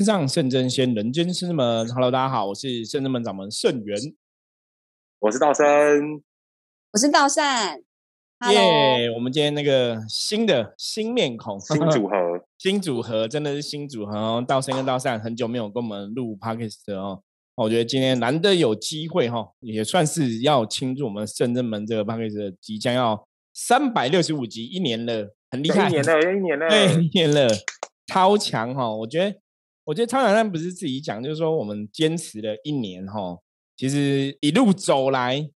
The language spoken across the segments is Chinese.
天上圣真仙，人间圣门。Hello，大家好，我是圣真门掌门圣元，我是道生，我是道善。耶！我们今天那个新的新面孔、新组合、新组合，真的是新组合哦。道生跟道善很久没有跟我们录 podcast 哦，我觉得今天难得有机会哈，也算是要庆祝我们圣真门这个 podcast 即将要三百六十五集，一年了，很厉害，一年了，一年了，对，一年了，超强哈！我觉得。我觉得超难，不是自己讲，就是说我们坚持了一年哈，其实一路走来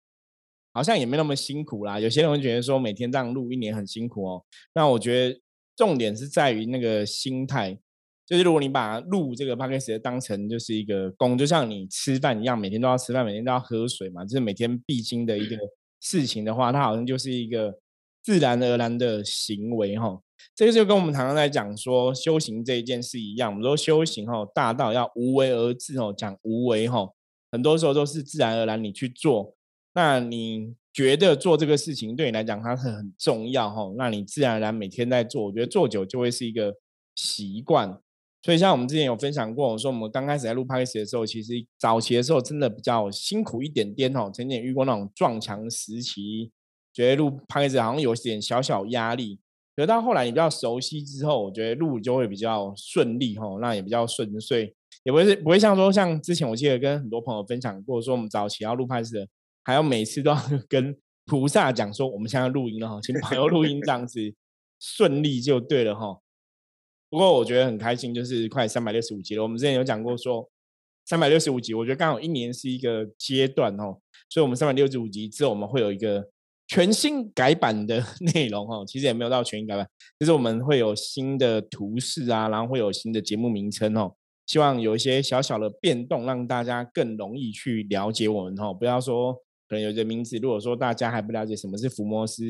好像也没那么辛苦啦。有些人会觉得说每天这样录一年很辛苦哦。那我觉得重点是在于那个心态，就是如果你把录这个 podcast 当成就是一个工，就像你吃饭一样，每天都要吃饭，每天都要喝水嘛，就是每天必经的一个事情的话，它好像就是一个自然而然的行为哈。这个就跟我们常常在讲说修行这一件事一样，我们说修行哈，大道要无为而治哦，讲无为哈，很多时候都是自然而然你去做。那你觉得做这个事情对你来讲它是很重要哈，那你自然而然每天在做，我觉得做久就会是一个习惯。所以像我们之前有分享过，我说我们刚开始在录拍的时候，其实早期的时候真的比较辛苦一点点哦，曾经遇过那种撞墙时期，觉得录拍子好像有点小小压力。得到后来你比较熟悉之后，我觉得录就会比较顺利哈，那也比较顺遂，也不会不会像说像之前我记得跟很多朋友分享过，说我们早期要录拍子，还要每次都要 跟菩萨讲说我们现在录音了哈，请朋友录音这样子顺利就对了哈。不过我觉得很开心，就是快三百六十五集了。我们之前有讲过说三百六十五集，我觉得刚好一年是一个阶段哦，所以我们三百六十五集之后我们会有一个。全新改版的 内容哈，其实也没有到全新改版，就是我们会有新的图示啊，然后会有新的节目名称哦，希望有一些小小的变动，让大家更容易去了解我们哈。不要说可能有些名字，如果说大家还不了解什么是伏魔斯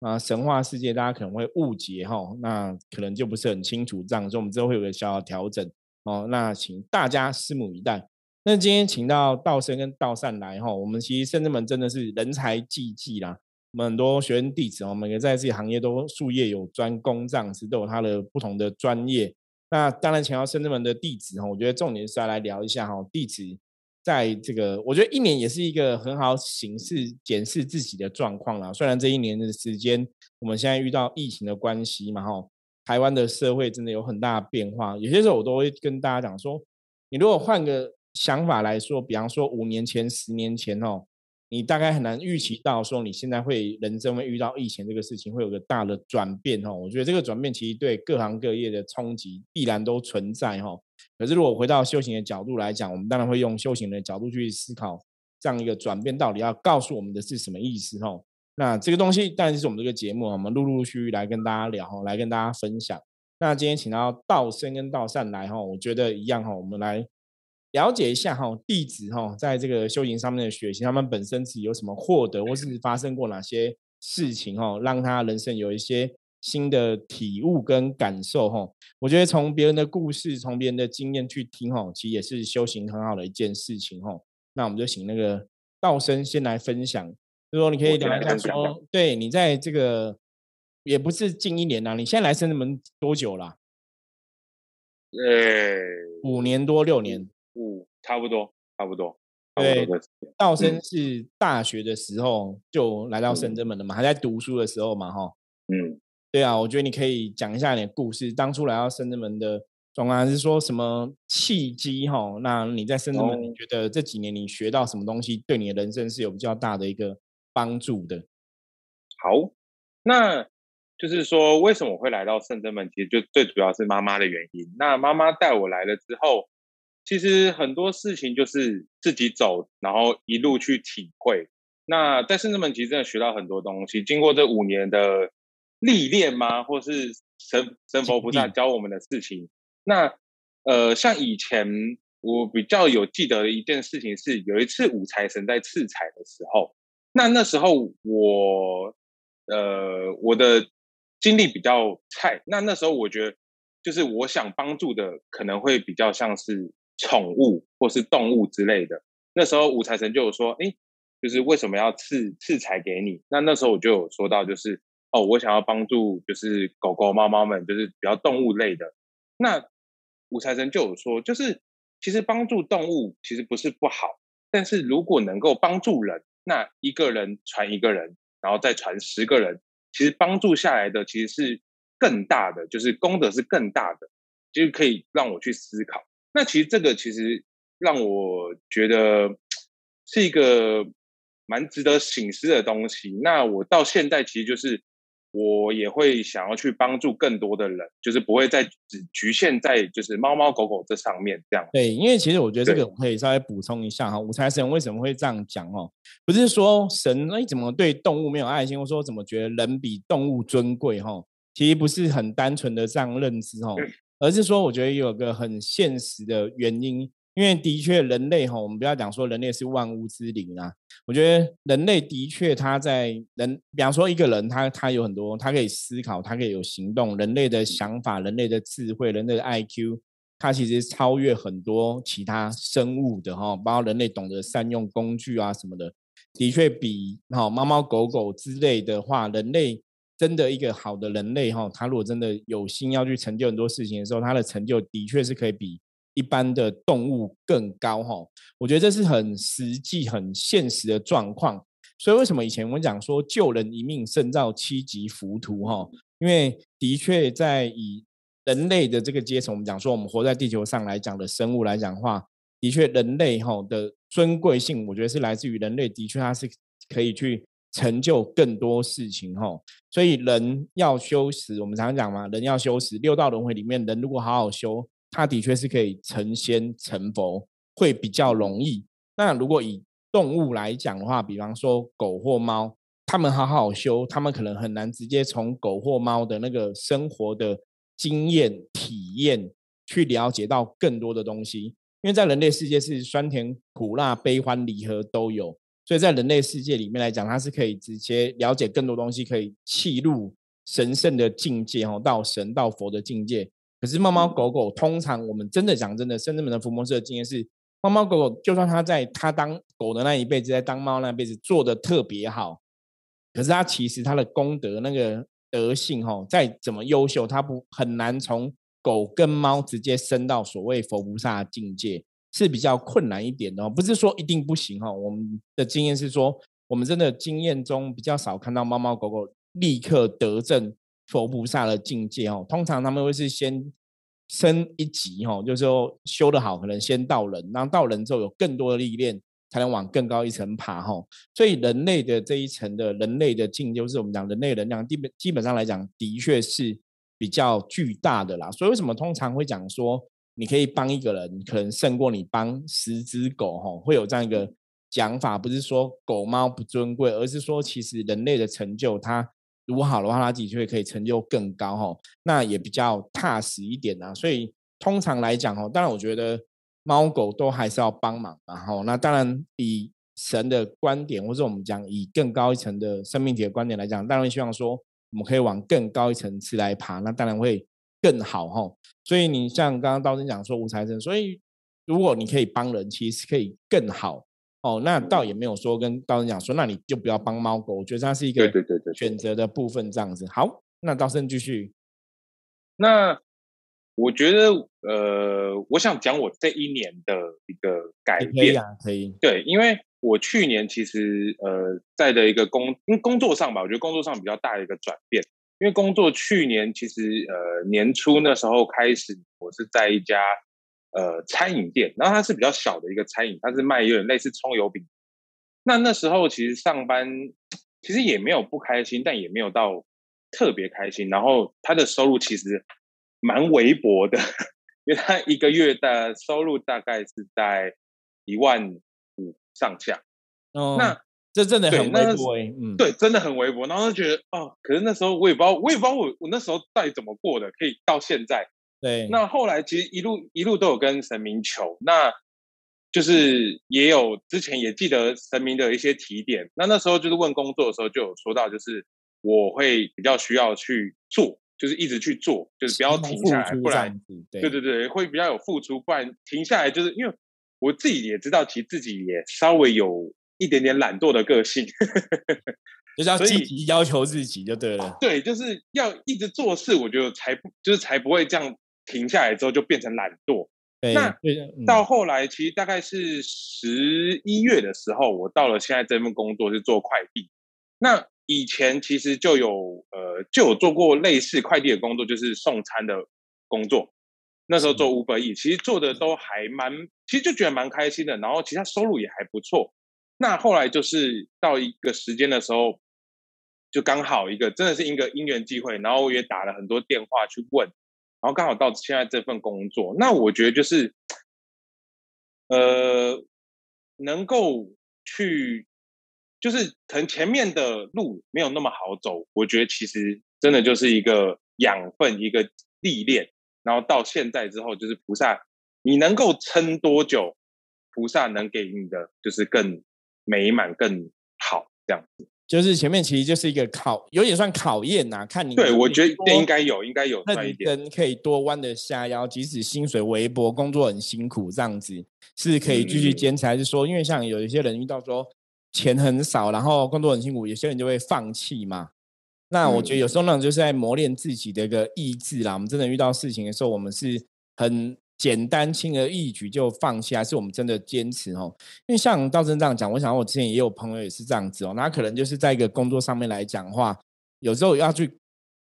啊神话世界，大家可能会误解哈，那可能就不是很清楚这样，所以我们之后会有个小小调整哦。那请大家拭目以待。那今天请到道生跟道善来哈，我们其实圣智门真的是人才济济啦。我们很多学生弟子哦，每个在自己行业都术业有专攻，这样子都有他的不同的专业。那当然，请到深圳门的弟子哈，我觉得重点是要来聊一下哈，弟子在这个，我觉得一年也是一个很好形式检视自己的状况啦。虽然这一年的时间，我们现在遇到疫情的关系嘛哈，台湾的社会真的有很大的变化。有些时候我都会跟大家讲说，你如果换个想法来说，比方说五年前、十年前哦。你大概很难预期到说你现在会人生会遇到疫情这个事情会有个大的转变哈，我觉得这个转变其实对各行各业的冲击必然都存在哈。可是如果回到修行的角度来讲，我们当然会用修行的角度去思考这样一个转变到底要告诉我们的是什么意思哈。那这个东西当然是我们这个节目，我们陆陆续续来跟大家聊哈，来跟大家分享。那今天请到道生跟道善来哈，我觉得一样哈，我们来。了解一下哈，弟子哈，在这个修行上面的学习，他们本身自己有什么获得，或是发生过哪些事情哈，让他人生有一些新的体悟跟感受哈。我觉得从别人的故事，从别人的经验去听哈，其实也是修行很好的一件事情哈。那我们就请那个道生先来分享，就说你可以聊一下说，对你在这个也不是近一年呐，你现在来深圳门多久了？呃，五年多六年。五差不多，差不多。对，道生是大学的时候就来到深圳门的嘛，还在读书的时候嘛，哈。嗯，对啊，我觉得你可以讲一下你的故事，当初来到深圳门的状况，还是说什么契机哈？那你在深圳门，你觉得这几年你学到什么东西，对你的人生是有比较大的一个帮助的？好，那就是说，为什么我会来到深圳门？其实就最主要是妈妈的原因。那妈妈带我来了之后。其实很多事情就是自己走，然后一路去体会。那在深圳门其实真的学到很多东西。经过这五年的历练吗？或是神神佛菩萨教我们的事情？那呃，像以前我比较有记得的一件事情是，有一次五财神在赐财的时候，那那时候我呃我的经历比较菜。那那时候我觉得，就是我想帮助的可能会比较像是。宠物或是动物之类的，那时候五财神就有说：“哎，就是为什么要赐赐财给你？”那那时候我就有说到，就是哦，我想要帮助，就是狗狗、猫猫们，就是比较动物类的。那吴财神就有说，就是其实帮助动物其实不是不好，但是如果能够帮助人，那一个人传一个人，然后再传十个人，其实帮助下来的其实是更大的，就是功德是更大的，就是可以让我去思考。那其实这个其实让我觉得是一个蛮值得醒思的东西。那我到现在其实就是。我也会想要去帮助更多的人，就是不会再只局限在就是猫猫狗狗这上面这样。对，因为其实我觉得这个我可以稍微补充一下哈，五财神为什么会这样讲哦？不是说神哎怎么对动物没有爱心，或说怎么觉得人比动物尊贵哈？其实不是很单纯的这样认知哈，而是说我觉得有个很现实的原因。因为的确，人类哈，我们不要讲说人类是万物之灵啊。我觉得人类的确，他在人，比方说一个人，他他有很多，他可以思考，他可以有行动。人类的想法、人类的智慧、人类的 IQ，它其实超越很多其他生物的哈。包括人类懂得善用工具啊什么的，的确比哈猫猫狗狗之类的话，人类真的一个好的人类哈，他如果真的有心要去成就很多事情的时候，他的成就的确是可以比。一般的动物更高哈，我觉得这是很实际、很现实的状况。所以为什么以前我们讲说救人一命胜造七级浮屠哈？因为的确在以人类的这个阶层，我们讲说我们活在地球上来讲的生物来讲话，的确人类哈的尊贵性，我觉得是来自于人类的确它是可以去成就更多事情哈。所以人要修持，我们常常讲嘛，人要修持六道轮回里面，人如果好好修。它的确是可以成仙成佛，会比较容易。那如果以动物来讲的话，比方说狗或猫，它们好好修，它们可能很难直接从狗或猫的那个生活的经验体验去了解到更多的东西。因为在人类世界是酸甜苦辣悲欢离合都有，所以在人类世界里面来讲，它是可以直接了解更多东西，可以契入神圣的境界哦，到神到佛的境界。可是猫猫狗狗通常，我们真的讲真的，深圳门的福摩斯的经验是，猫猫狗狗就算它在它当狗的那一辈子，在当猫那辈子做的特别好，可是它其实它的功德那个德性哈，再怎么优秀，它不很难从狗跟猫直接升到所谓佛菩萨境界，是比较困难一点的。不是说一定不行哈，我们的经验是说，我们真的经验中比较少看到猫猫狗狗立刻得证。佛菩萨的境界哦，通常他们会是先升一级哦，就是说修得好，可能先到人，然后到人之后有更多的历练，才能往更高一层爬哈。所以人类的这一层的人类的境，就是我们讲人类能量，基本基本上来讲，的确是比较巨大的啦。所以为什么通常会讲说，你可以帮一个人，可能胜过你帮十只狗哈，会有这样一个讲法，不是说狗猫不尊贵，而是说其实人类的成就它。如果好的话，它的确可以成就更高哈，那也比较踏实一点啊。所以通常来讲哈，当然我觉得猫狗都还是要帮忙然后那当然以神的观点，或者我们讲以更高一层的生命体的观点来讲，当然希望说我们可以往更高一层次来爬，那当然会更好哈。所以你像刚刚道生讲说无财神，所以如果你可以帮人，其实可以更好。哦，那倒也没有说跟道生讲说，那你就不要帮猫狗。我觉得它是一个对对对选择的部分，这样子。好，那道生继续。那我觉得，呃，我想讲我这一年的一个改变啊，可以。对，因为我去年其实呃，在的一个工因工作上吧，我觉得工作上比较大的一个转变。因为工作去年其实呃年初那时候开始，我是在一家。呃，餐饮店，然后它是比较小的一个餐饮，它是卖有点类似葱油饼。那那时候其实上班其实也没有不开心，但也没有到特别开心。然后他的收入其实蛮微薄的，因为他一个月的收入大概是在一万五上下。哦，那这真的很微薄，嗯，对，真的很微薄。然后就觉得，哦，可是那时候我也不知道，我也不知道我我那时候到底怎么过的，可以到现在。对，那后来其实一路一路都有跟神明求，那就是也有之前也记得神明的一些提点。那那时候就是问工作的时候就有说到，就是我会比较需要去做，就是一直去做，就是不要停下来，不然对对对，会比较有付出，不然停下来就是因为我自己也知道，其实自己也稍微有一点点懒惰的个性，就是要积极要求自己就对了。对，就是要一直做事，我觉得才不就是才不会这样。停下来之后就变成懒惰。那到后来，其实大概是十一月的时候，我到了现在这份工作是做快递。那以前其实就有呃就有做过类似快递的工作，就是送餐的工作。那时候做五百亿，其实做的都还蛮，其实就觉得蛮开心的。然后其他收入也还不错。那后来就是到一个时间的时候，就刚好一个真的是一个因缘际会，然后我也打了很多电话去问。然后刚好到现在这份工作，那我觉得就是，呃，能够去，就是可能前面的路没有那么好走，我觉得其实真的就是一个养分，一个历练。然后到现在之后，就是菩萨，你能够撑多久，菩萨能给你的就是更美满、更好这样子。就是前面其实就是一个考，有点算考验呐，看你对我觉得应该有，应该有那一点，可以多弯的下腰，即使薪水微薄，工作很辛苦，这样子是可以继续坚持，还是说，因为像有一些人遇到说钱很少，然后工作很辛苦，有些人就会放弃嘛。那我觉得有时候那种就是在磨练自己的一个意志啦。我们真的遇到事情的时候，我们是很。简单轻而易举就放弃，还是我们真的坚持哦？因为像道真这样讲，我想我之前也有朋友也是这样子哦。那可能就是在一个工作上面来讲话，有时候要去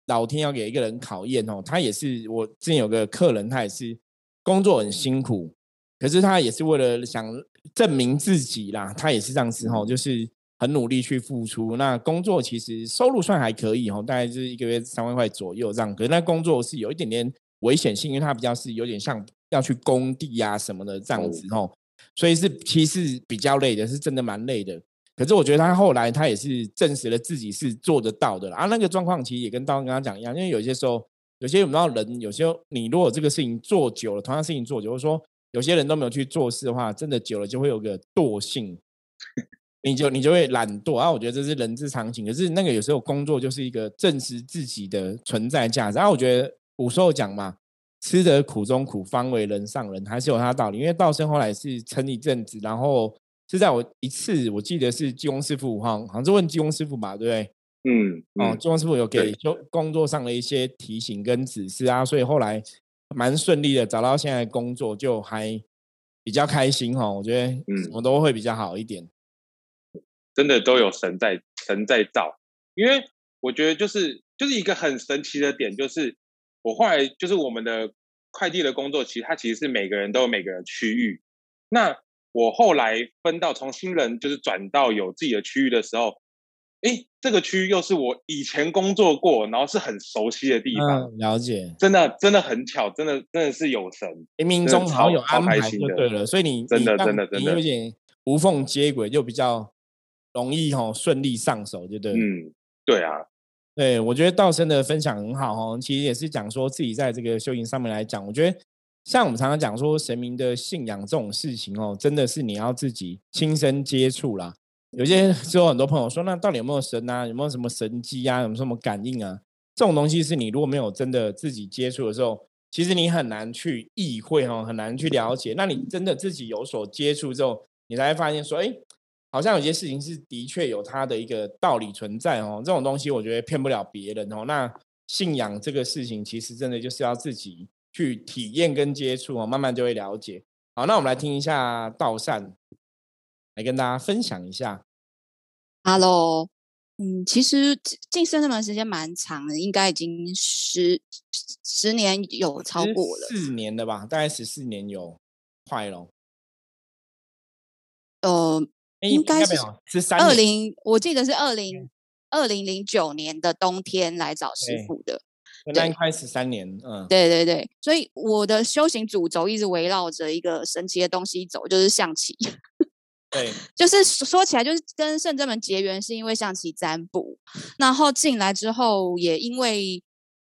老天要给一个人考验哦。他也是我之前有个客人，他也是工作很辛苦，可是他也是为了想证明自己啦，他也是这样子哦，就是很努力去付出。那工作其实收入算还可以哦，大概就是一个月三万块左右这样。可是那工作是有一点点危险性，因为它比较是有点像。要去工地啊什么的这样子哦，所以是其实比较累的，是真的蛮累的。可是我觉得他后来他也是证实了自己是做得到的啦。啊，那个状况其实也跟刀刚刚讲一样，因为有些时候有些我们知道人，有些你如果这个事情做久了，同样事情做久，或者说有些人都没有去做事的话，真的久了就会有个惰性，你就你就会懒惰啊。我觉得这是人之常情。可是那个有时候工作就是一个证实自己的存在价值。然后我觉得古时候讲嘛。吃得苦中苦，方为人上人，还是有他的道理。因为道生后来是撑一阵子，然后是在我一次，我记得是济公师傅哈，好像是问济公师傅吧，对不对？嗯，哦，济公师傅有给就工作上的一些提醒跟指示啊，所以后来蛮顺利的，找到现在工作就还比较开心哈。我觉得什么都会比较好一点，真的都有神在神在造。因为我觉得就是就是一个很神奇的点，就是。我后来就是我们的快递的工作，其实它其实是每个人都有每个人区域。那我后来分到从新人就是转到有自己的区域的时候，哎，这个区域又是我以前工作过，然后是很熟悉的地方。了解，真的真的很巧，真的真的是有神，冥冥中好有安排就对了。所以你真的真的真的有点无缝接轨，就比较容易哦顺利上手，就对。嗯，对啊。对，我觉得道生的分享很好哦。其实也是讲说自己在这个修行上面来讲，我觉得像我们常常讲说神明的信仰这种事情哦，真的是你要自己亲身接触啦。有些时候很多朋友说，那到底有没有神啊？有没有什么神机啊？有什么感应啊？这种东西是你如果没有真的自己接触的时候，其实你很难去意会哦，很难去了解。那你真的自己有所接触之后，你才会发现说，哎。好像有些事情是的确有它的一个道理存在哦，这种东西我觉得骗不了别人哦。那信仰这个事情，其实真的就是要自己去体验跟接触哦，慢慢就会了解。好，那我们来听一下道善来跟大家分享一下。Hello，嗯，其实进深圳门时间蛮长的，应该已经十十年有超过了，四年的吧，大概十四年有快了。呃。应该是是二零，我记得是二零二零零九年的冬天来找师傅的，那快十三年，嗯，对对对，所以我的修行主轴一直围绕着一个神奇的东西走，就是象棋。对，就是说起来，就是跟圣真门结缘是因为象棋占卜，然后进来之后也因为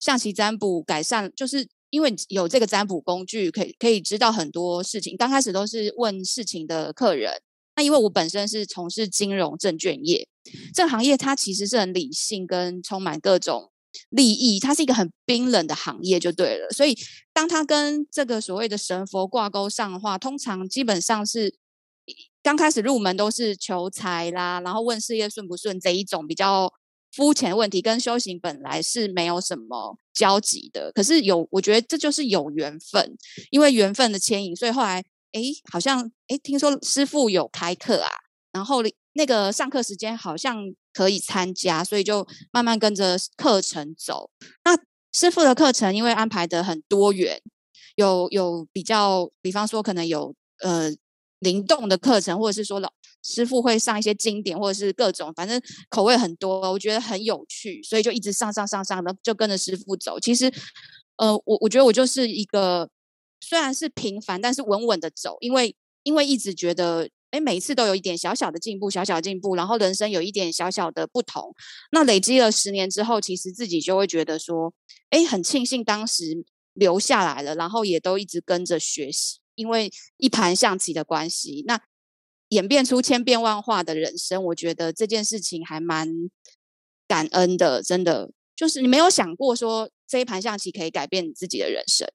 象棋占卜改善，就是因为有这个占卜工具，可以可以知道很多事情。刚开始都是问事情的客人。那因为我本身是从事金融证券业，这个行业它其实是很理性跟充满各种利益，它是一个很冰冷的行业就对了。所以当它跟这个所谓的神佛挂钩上的话，通常基本上是刚开始入门都是求财啦，然后问事业顺不顺这一种比较肤浅问题，跟修行本来是没有什么交集的。可是有，我觉得这就是有缘分，因为缘分的牵引，所以后来哎，好像哎，听说师傅有开课啊，然后那个上课时间好像可以参加，所以就慢慢跟着课程走。那师傅的课程因为安排的很多元，有有比较，比方说可能有呃灵动的课程，或者是说老。师傅会上一些经典，或者是各种，反正口味很多，我觉得很有趣，所以就一直上上上上的，就跟着师傅走。其实，呃，我我觉得我就是一个虽然是平凡，但是稳稳的走，因为因为一直觉得，哎，每一次都有一点小小的进步，小小进步，然后人生有一点小小的不同。那累积了十年之后，其实自己就会觉得说，哎，很庆幸当时留下来了，然后也都一直跟着学习，因为一盘象棋的关系，那。演变出千变万化的人生，我觉得这件事情还蛮感恩的。真的，就是你没有想过说这一盘象棋可以改变你自己的人生。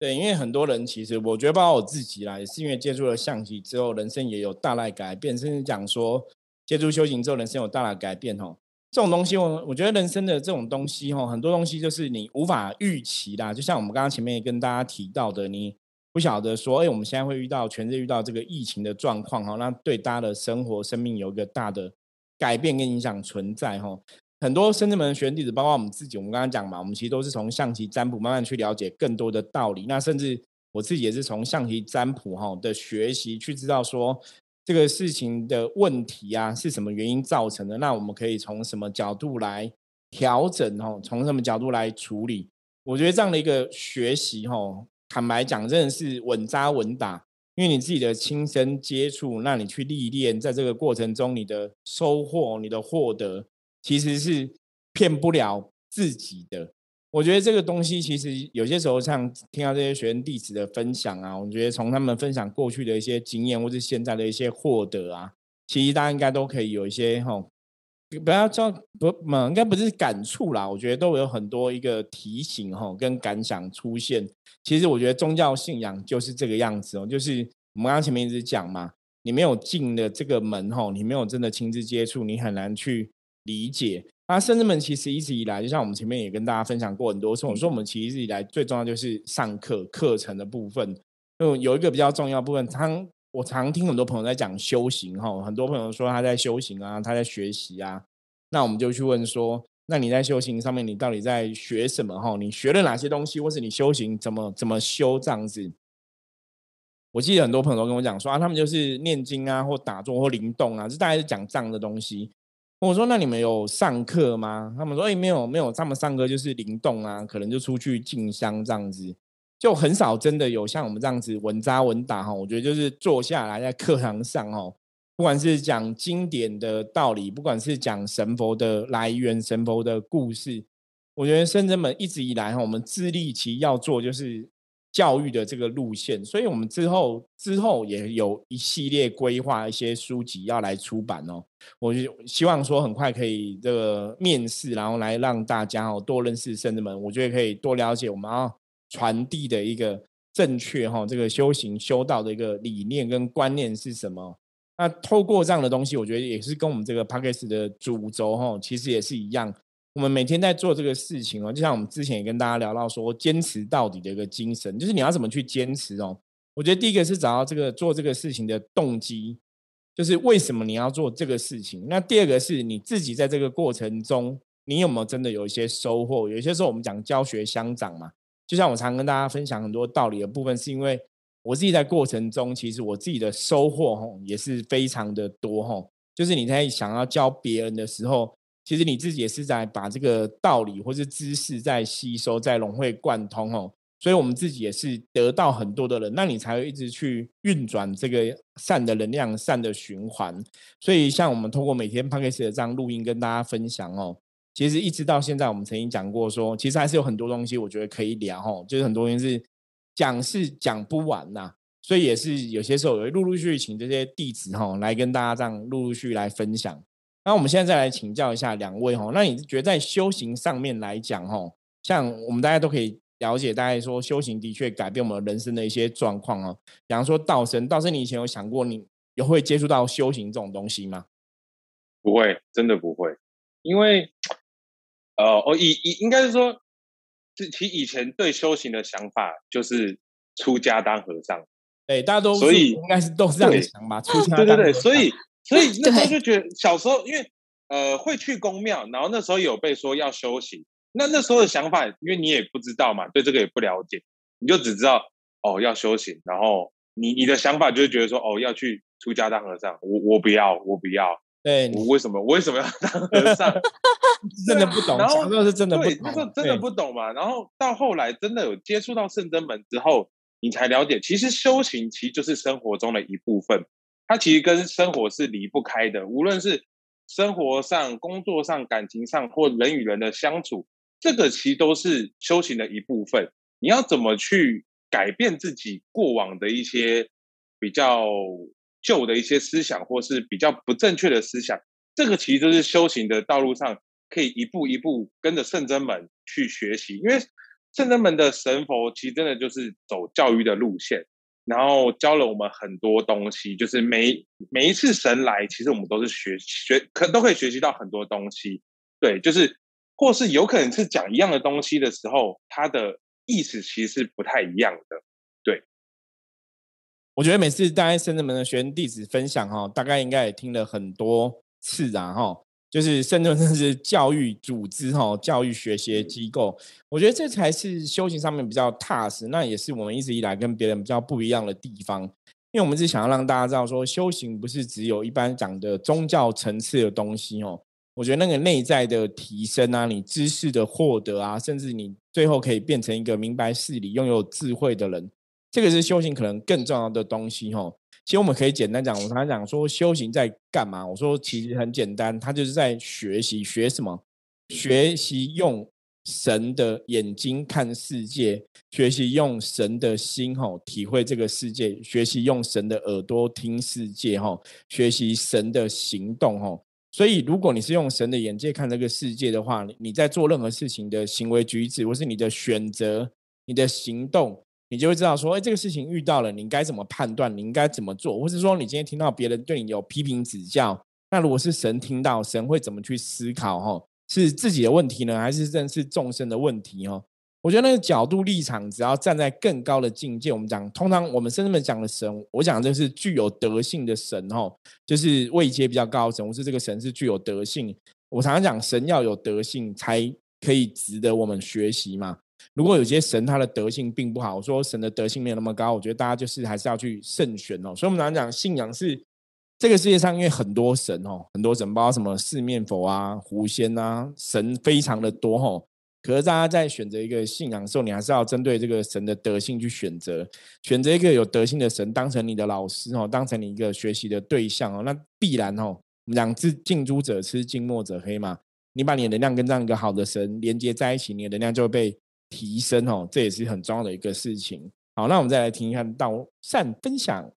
对，因为很多人其实我觉得，包括我自己啦，也是因为接触了象棋之后，人生也有大大改变。甚至讲说，接触修行之后，人生有大大改变。哦，这种东西，我我觉得人生的这种东西，哈，很多东西就是你无法预期的。就像我们刚刚前面也跟大家提到的，你。不晓得说，哎，我们现在会遇到全日遇到这个疫情的状况哈，那对大家的生活、生命有一个大的改变跟影响存在哈。很多深圳门学员弟子，包括我们自己，我们刚刚讲嘛，我们其实都是从象棋占卜慢慢去了解更多的道理。那甚至我自己也是从象棋占卜哈的学习去知道说这个事情的问题啊是什么原因造成的。那我们可以从什么角度来调整哈？从什么角度来处理？我觉得这样的一个学习哈。坦白讲，真的是稳扎稳打，因为你自己的亲身接触，那你去历练，在这个过程中，你的收获、你的获得，其实是骗不了自己的。我觉得这个东西，其实有些时候，像听到这些学生弟子的分享啊，我觉得从他们分享过去的一些经验，或是现在的一些获得啊，其实大家应该都可以有一些哈。不要叫不嘛，应该不是感触啦。我觉得都有很多一个提醒哈，跟感想出现。其实我觉得宗教信仰就是这个样子哦，就是我们刚刚前面一直讲嘛，你没有进的这个门哈，你没有真的亲自接触，你很难去理解。那甚至们其实一直以来，就像我们前面也跟大家分享过很多次，我说我们其实一直以来最重要就是上课课程的部分。就有一个比较重要部分，常我常听很多朋友在讲修行哈，很多朋友说他在修行啊，他在学习啊，那我们就去问说，那你在修行上面，你到底在学什么哈？你学了哪些东西，或是你修行怎么怎么修这样子？我记得很多朋友都跟我讲说啊，他们就是念经啊，或打坐或灵动啊，这大概是讲这样的东西。我说那你们有上课吗？他们说哎没有没有，他们上课就是灵动啊，可能就出去进香这样子。就很少真的有像我们这样子稳扎稳打哈，我觉得就是坐下来在课堂上哦，不管是讲经典的道理，不管是讲神佛的来源、神佛的故事，我觉得圣人们一直以来哈，我们致力其要做就是教育的这个路线，所以我们之后之后也有一系列规划一些书籍要来出版哦，我就希望说很快可以这个面试，然后来让大家哦多认识圣人们，我觉得可以多了解我们啊。传递的一个正确哈，这个修行修道的一个理念跟观念是什么？那透过这样的东西，我觉得也是跟我们这个 p a c k a g e 的主轴哈，其实也是一样。我们每天在做这个事情哦，就像我们之前也跟大家聊到说，坚持到底的一个精神，就是你要怎么去坚持哦。我觉得第一个是找到这个做这个事情的动机，就是为什么你要做这个事情。那第二个是你自己在这个过程中，你有没有真的有一些收获？有些时候我们讲教学相长嘛。就像我常跟大家分享很多道理的部分，是因为我自己在过程中，其实我自己的收获吼也是非常的多吼。就是你在想要教别人的时候，其实你自己也是在把这个道理或是知识在吸收、在融会贯通哦。所以我们自己也是得到很多的人，那你才会一直去运转这个善的能量、善的循环。所以像我们通过每天 p a 斯 k 的这样录音跟大家分享哦。其实一直到现在，我们曾经讲过说，其实还是有很多东西，我觉得可以聊哦，就是很多东西是讲是讲不完呐，所以也是有些时候会陆陆续续请这些弟子吼来跟大家这样陆陆续续来分享。那我们现在再来请教一下两位吼，那你觉得在修行上面来讲吼，像我们大家都可以了解，大概说修行的确改变我们人生的一些状况哦。比方说道生，道生，你以前有想过你有会接触到修行这种东西吗？不会，真的不会。因为呃，我以以应该是说，是其以前对修行的想法就是出家当和尚，对，大家都所以应该是都是这样想吧，出 家对对对，当和尚所以所以那时候就觉得小时候因为呃会去公庙，然后那时候有被说要修行，那那时候的想法，因为你也不知道嘛，对这个也不了解，你就只知道哦要修行，然后你你的想法就是觉得说哦要去出家当和尚，我我不要我不要，对，我为什么我为什么要当和尚？真的不懂，然后小时候是真的不对，懂，那时候真的不懂嘛。然后到后来真的有接触到圣真门之后，你才了解，其实修行其实就是生活中的一部分，它其实跟生活是离不开的。无论是生活上、工作上、感情上，或人与人的相处，这个其实都是修行的一部分。你要怎么去改变自己过往的一些比较旧的一些思想，或是比较不正确的思想？这个其实就是修行的道路上，可以一步一步跟着圣真门去学习。因为圣真门的神佛其实真的就是走教育的路线，然后教了我们很多东西。就是每每一次神来，其实我们都是学学可都可以学习到很多东西。对，就是或是有可能是讲一样的东西的时候，它的意思其实是不太一样的。对我觉得每次大家圣真门的学员弟子分享哈，大概应该也听了很多次啊哈。就是圣真门是教育组织哈，教育学习机构，我觉得这才是修行上面比较踏实，那也是我们一直以来跟别人比较不一样的地方。因为我们是想要让大家知道说，修行不是只有一般讲的宗教层次的东西哦。我觉得那个内在的提升啊，你知识的获得啊，甚至你最后可以变成一个明白事理、拥有智慧的人。这个是修行可能更重要的东西哈。其实我们可以简单讲，我常常讲说修行在干嘛？我说其实很简单，他就是在学习，学什么？学习用神的眼睛看世界，学习用神的心吼体会这个世界，学习用神的耳朵听世界吼，学习神的行动吼。所以，如果你是用神的眼界看这个世界的话，你在做任何事情的行为举止，或是你的选择、你的行动。你就会知道说，哎，这个事情遇到了，你应该怎么判断？你应该怎么做？或是说，你今天听到别人对你有批评指教，那如果是神听到，神会怎么去思考？哈，是自己的问题呢，还是真是众生的问题？哈，我觉得那个角度立场，只要站在更高的境界，我们讲，通常我们甚至们讲的神，我讲这是具有德性的神，哈，就是位阶比较高的神，或是这个神是具有德性。我常常讲，神要有德性，才可以值得我们学习嘛。如果有些神他的德性并不好，我说神的德性没有那么高，我觉得大家就是还是要去慎选哦。所以我们常常讲信仰是这个世界上因为很多神哦，很多神，包括什么四面佛啊、狐仙啊，神非常的多哦。可是大家在选择一个信仰的时候，你还是要针对这个神的德性去选择，选择一个有德性的神当成你的老师哦，当成你一个学习的对象哦，那必然哦，我们讲是近朱者赤，近墨者黑嘛。你把你的能量跟这样一个好的神连接在一起，你的能量就会被。提升哦，这也是很重要的一个事情。好，那我们再来听一看道善分享。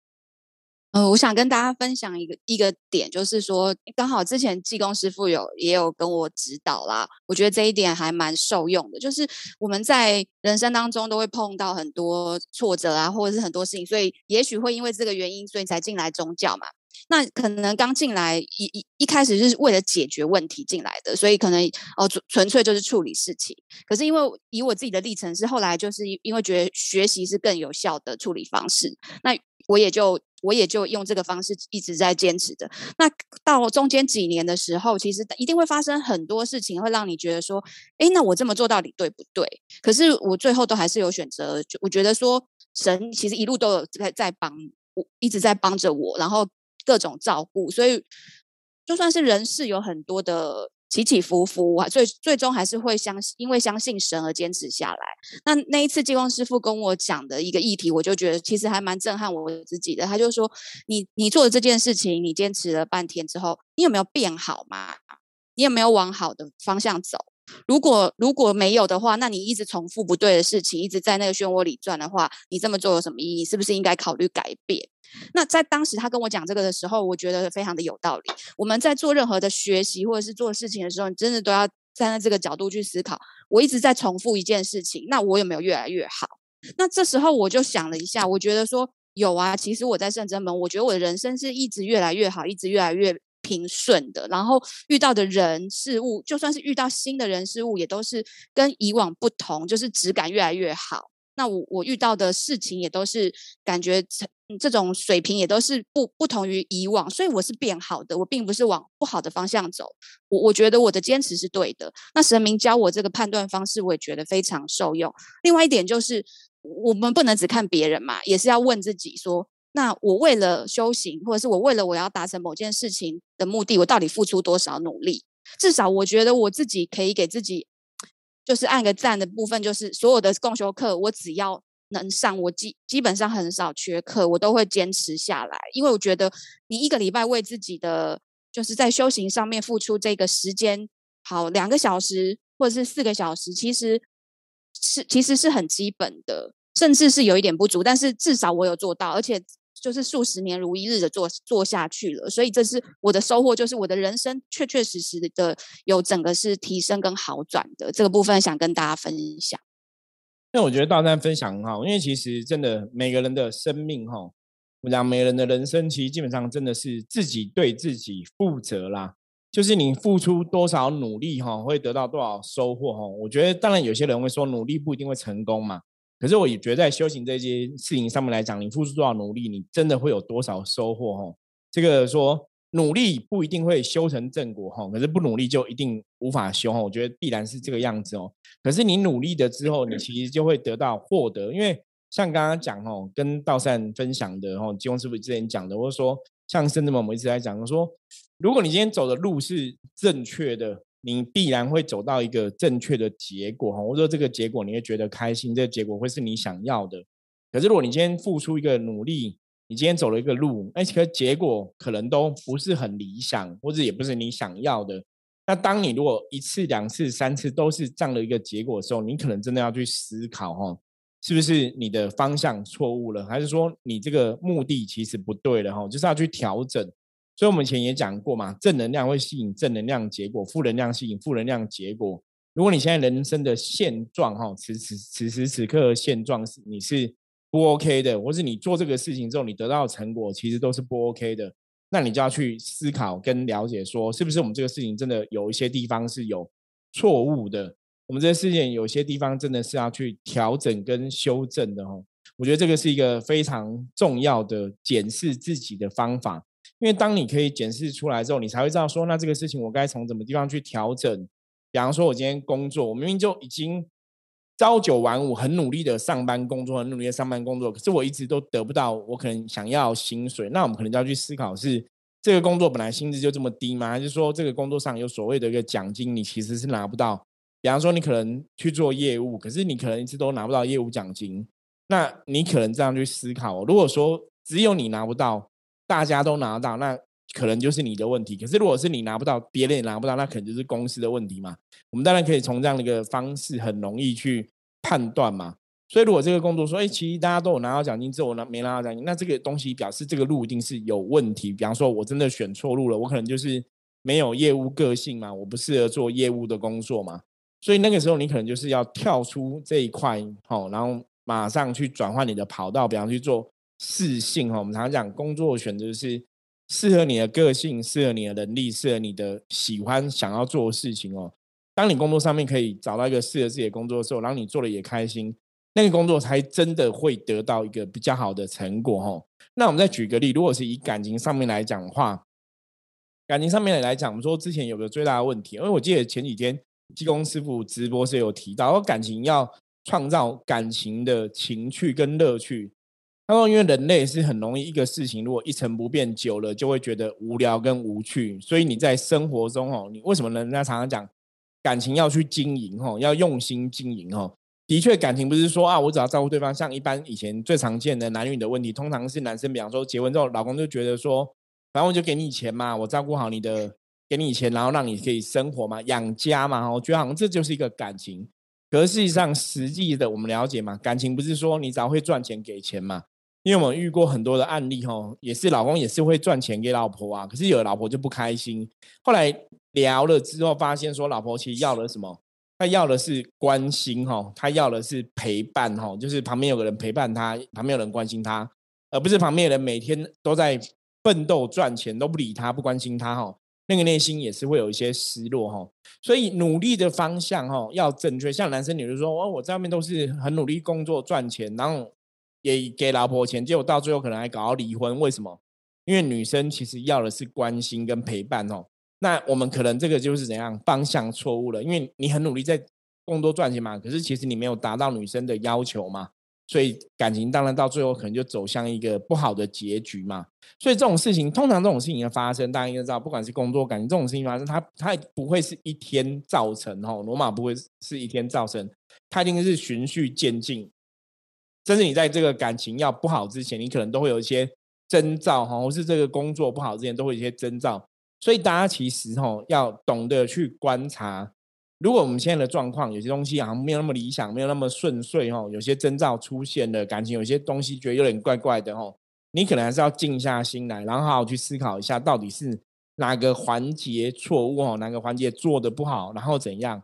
呃，我想跟大家分享一个一个点，就是说，刚好之前济公师傅有也有跟我指导啦，我觉得这一点还蛮受用的。就是我们在人生当中都会碰到很多挫折啊，或者是很多事情，所以也许会因为这个原因，所以才进来宗教嘛。那可能刚进来一一一开始是为了解决问题进来的，所以可能哦纯纯粹就是处理事情。可是因为以我自己的历程是后来就是因为觉得学习是更有效的处理方式，那我也就我也就用这个方式一直在坚持着。那到中间几年的时候，其实一定会发生很多事情，会让你觉得说，哎，那我这么做到底对不对？可是我最后都还是有选择，就我觉得说神其实一路都有在在帮我，一直在帮着我，然后。各种照顾，所以就算是人事有很多的起起伏伏啊，最最终还是会相信，因为相信神而坚持下来。那那一次激光师傅跟我讲的一个议题，我就觉得其实还蛮震撼我自己的。他就说：“你你做的这件事情，你坚持了半天之后，你有没有变好嘛？你有没有往好的方向走？如果如果没有的话，那你一直重复不对的事情，一直在那个漩涡里转的话，你这么做有什么意义？是不是应该考虑改变？”那在当时他跟我讲这个的时候，我觉得非常的有道理。我们在做任何的学习或者是做事情的时候，你真的都要站在这个角度去思考。我一直在重复一件事情，那我有没有越来越好？那这时候我就想了一下，我觉得说有啊。其实我在圣真门，我觉得我的人生是一直越来越好，一直越来越。平顺的，然后遇到的人事物，就算是遇到新的人事物，也都是跟以往不同，就是质感越来越好。那我我遇到的事情也都是感觉这种水平也都是不不同于以往，所以我是变好的，我并不是往不好的方向走。我我觉得我的坚持是对的。那神明教我这个判断方式，我也觉得非常受用。另外一点就是，我们不能只看别人嘛，也是要问自己说，那我为了修行，或者是我为了我要达成某件事情的目的，我到底付出多少努力？至少我觉得我自己可以给自己，就是按个赞的部分，就是所有的共修课，我只要。能上我基基本上很少缺课，我都会坚持下来，因为我觉得你一个礼拜为自己的就是在修行上面付出这个时间，好两个小时或者是四个小时，其实是其实是很基本的，甚至是有一点不足，但是至少我有做到，而且就是数十年如一日的做做下去了，所以这是我的收获，就是我的人生确确实实的有整个是提升跟好转的这个部分，想跟大家分享。那我觉得大山分享很好，因为其实真的每个人的生命哈，我讲每个人的人生其实基本上真的是自己对自己负责啦。就是你付出多少努力哈，会得到多少收获哈。我觉得当然有些人会说努力不一定会成功嘛，可是我也觉得在修行这些事情上面来讲，你付出多少努力，你真的会有多少收获哈。这个说。努力不一定会修成正果哈，可是不努力就一定无法修哈。我觉得必然是这个样子哦。可是你努力的之后，你其实就会得到获得，因为像刚刚讲哦，跟道善分享的哦，金庸师傅之前讲的，或者说像甚至我们一直在讲说，如果你今天走的路是正确的，你必然会走到一个正确的结果哈。或者说这个结果你会觉得开心，这个结果会是你想要的。可是如果你今天付出一个努力，你今天走了一个路，哎，可结果可能都不是很理想，或者也不是你想要的。那当你如果一次、两次、三次都是这样的一个结果的时候，你可能真的要去思考，哈，是不是你的方向错误了，还是说你这个目的其实不对了，哈，就是要去调整。所以我们以前也讲过嘛，正能量会吸引正能量结果，负能量吸引负能量结果。如果你现在人生的现状，哈，此此此时此刻的现状是你是。不 OK 的，或是你做这个事情之后，你得到的成果其实都是不 OK 的，那你就要去思考跟了解，说是不是我们这个事情真的有一些地方是有错误的，我们这个事情有些地方真的是要去调整跟修正的哦。我觉得这个是一个非常重要的检视自己的方法，因为当你可以检视出来之后，你才会知道说，那这个事情我该从什么地方去调整。比方说，我今天工作，我明明就已经。朝九晚五，很努力的上班工作，很努力的上班工作，可是我一直都得不到我可能想要薪水。那我们可能就要去思考：是这个工作本来薪资就这么低吗？还是说这个工作上有所谓的一个奖金，你其实是拿不到？比方说，你可能去做业务，可是你可能一直都拿不到业务奖金。那你可能这样去思考：如果说只有你拿不到，大家都拿到，那可能就是你的问题。可是如果是你拿不到，别人也拿不到，那可能就是公司的问题嘛。我们当然可以从这样的一个方式，很容易去。判断嘛，所以如果这个工作说，哎，其实大家都有拿到奖金，之后我拿没拿到奖金，那这个东西表示这个路一定是有问题。比方说，我真的选错路了，我可能就是没有业务个性嘛，我不适合做业务的工作嘛。所以那个时候，你可能就是要跳出这一块，好，然后马上去转换你的跑道，比方去做适性哈。我们常常讲工作选择是适合你的个性、适合你的能力、适合你的喜欢想要做的事情哦。当你工作上面可以找到一个适合自己的工作的时候，然后你做的也开心，那个工作才真的会得到一个比较好的成果哈。那我们再举个例，如果是以感情上面来讲的话，感情上面来讲，我们说之前有个最大的问题，因为我记得前几天技工师傅直播是有提到，感情要创造感情的情趣跟乐趣。他说，因为人类是很容易一个事情如果一成不变久了，就会觉得无聊跟无趣。所以你在生活中哦，你为什么人家常常讲？感情要去经营哦，要用心经营哦。的确，感情不是说啊，我只要照顾对方。像一般以前最常见的男女的问题，通常是男生，比方说结婚之后，老公就觉得说，反正我就给你钱嘛，我照顾好你的，给你钱，然后让你可以生活嘛，养家嘛。我觉得好像这就是一个感情。可是事实上，实际的我们了解嘛，感情不是说你只要会赚钱给钱嘛。因为我们遇过很多的案例哈，也是老公也是会赚钱给老婆啊，可是有的老婆就不开心。后来聊了之后，发现说老婆其实要的什么？她要的是关心哈，她要的是陪伴哈，就是旁边有个人陪伴她，旁边有人关心她，而不是旁边的人每天都在奋斗赚钱都不理她不关心她哈。那个内心也是会有一些失落哈。所以努力的方向哈要正确，像男生女生说，哦，我在外面都是很努力工作赚钱，然后也给老婆钱，结果到最后可能还搞到离婚，为什么？因为女生其实要的是关心跟陪伴哦。那我们可能这个就是怎样方向错误了，因为你很努力在工作赚钱嘛，可是其实你没有达到女生的要求嘛。所以感情当然到最后可能就走向一个不好的结局嘛。所以这种事情，通常这种事情的发生，大家应该知道，不管是工作感情这种事情发生，它它不会是一天造成哦，罗马不会是一天造成，它一定是循序渐进。甚至你在这个感情要不好之前，你可能都会有一些征兆哈，或是这个工作不好之前都会有一些征兆。所以大家其实哈要懂得去观察。如果我们现在的状况有些东西好像没有那么理想，没有那么顺遂哈，有些征兆出现了，感情有些东西觉得有点怪怪的哈，你可能还是要静下心来，然后好好去思考一下，到底是哪个环节错误哈，哪个环节做的不好，然后怎样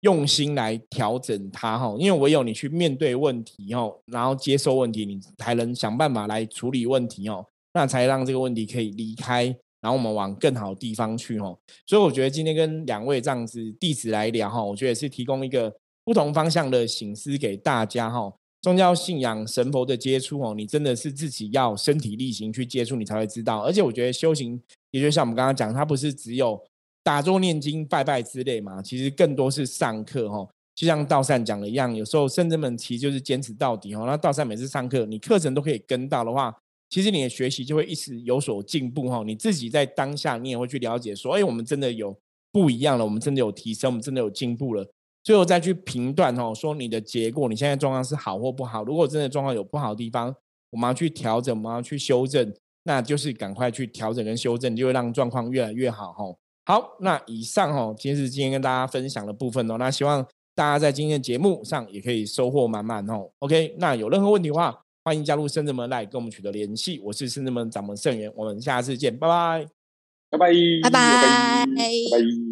用心来调整它哈，因为唯有你去面对问题哈，然后接受问题，你才能想办法来处理问题哦，那才让这个问题可以离开。然后我们往更好的地方去哈，所以我觉得今天跟两位这样子弟子来聊哈，我觉得是提供一个不同方向的醒思给大家哈。宗教信仰、神佛的接触哦，你真的是自己要身体力行去接触，你才会知道。而且我觉得修行，也就像我们刚刚讲，它不是只有打坐念经、拜拜之类嘛，其实更多是上课哈。就像道善讲的一样，有时候圣真们其实就是坚持到底哈。那道善每次上课，你课程都可以跟到的话。其实你的学习就会一直有所进步哈，你自己在当下你也会去了解说，哎，我们真的有不一样了，我们真的有提升，我们真的有进步了。最后再去评断哈，说你的结果，你现在状况是好或不好。如果真的状况有不好的地方，我们要去调整，我们要去修正，那就是赶快去调整跟修正，就会让状况越来越好哈。好，那以上哦，今天是今天跟大家分享的部分哦。那希望大家在今天的节目上也可以收获满满哦。OK，那有任何问题的话。欢迎加入圣智门来跟我们取得联系，我是圣智门掌门圣元，我们下次见，拜拜，拜拜，拜拜，拜拜。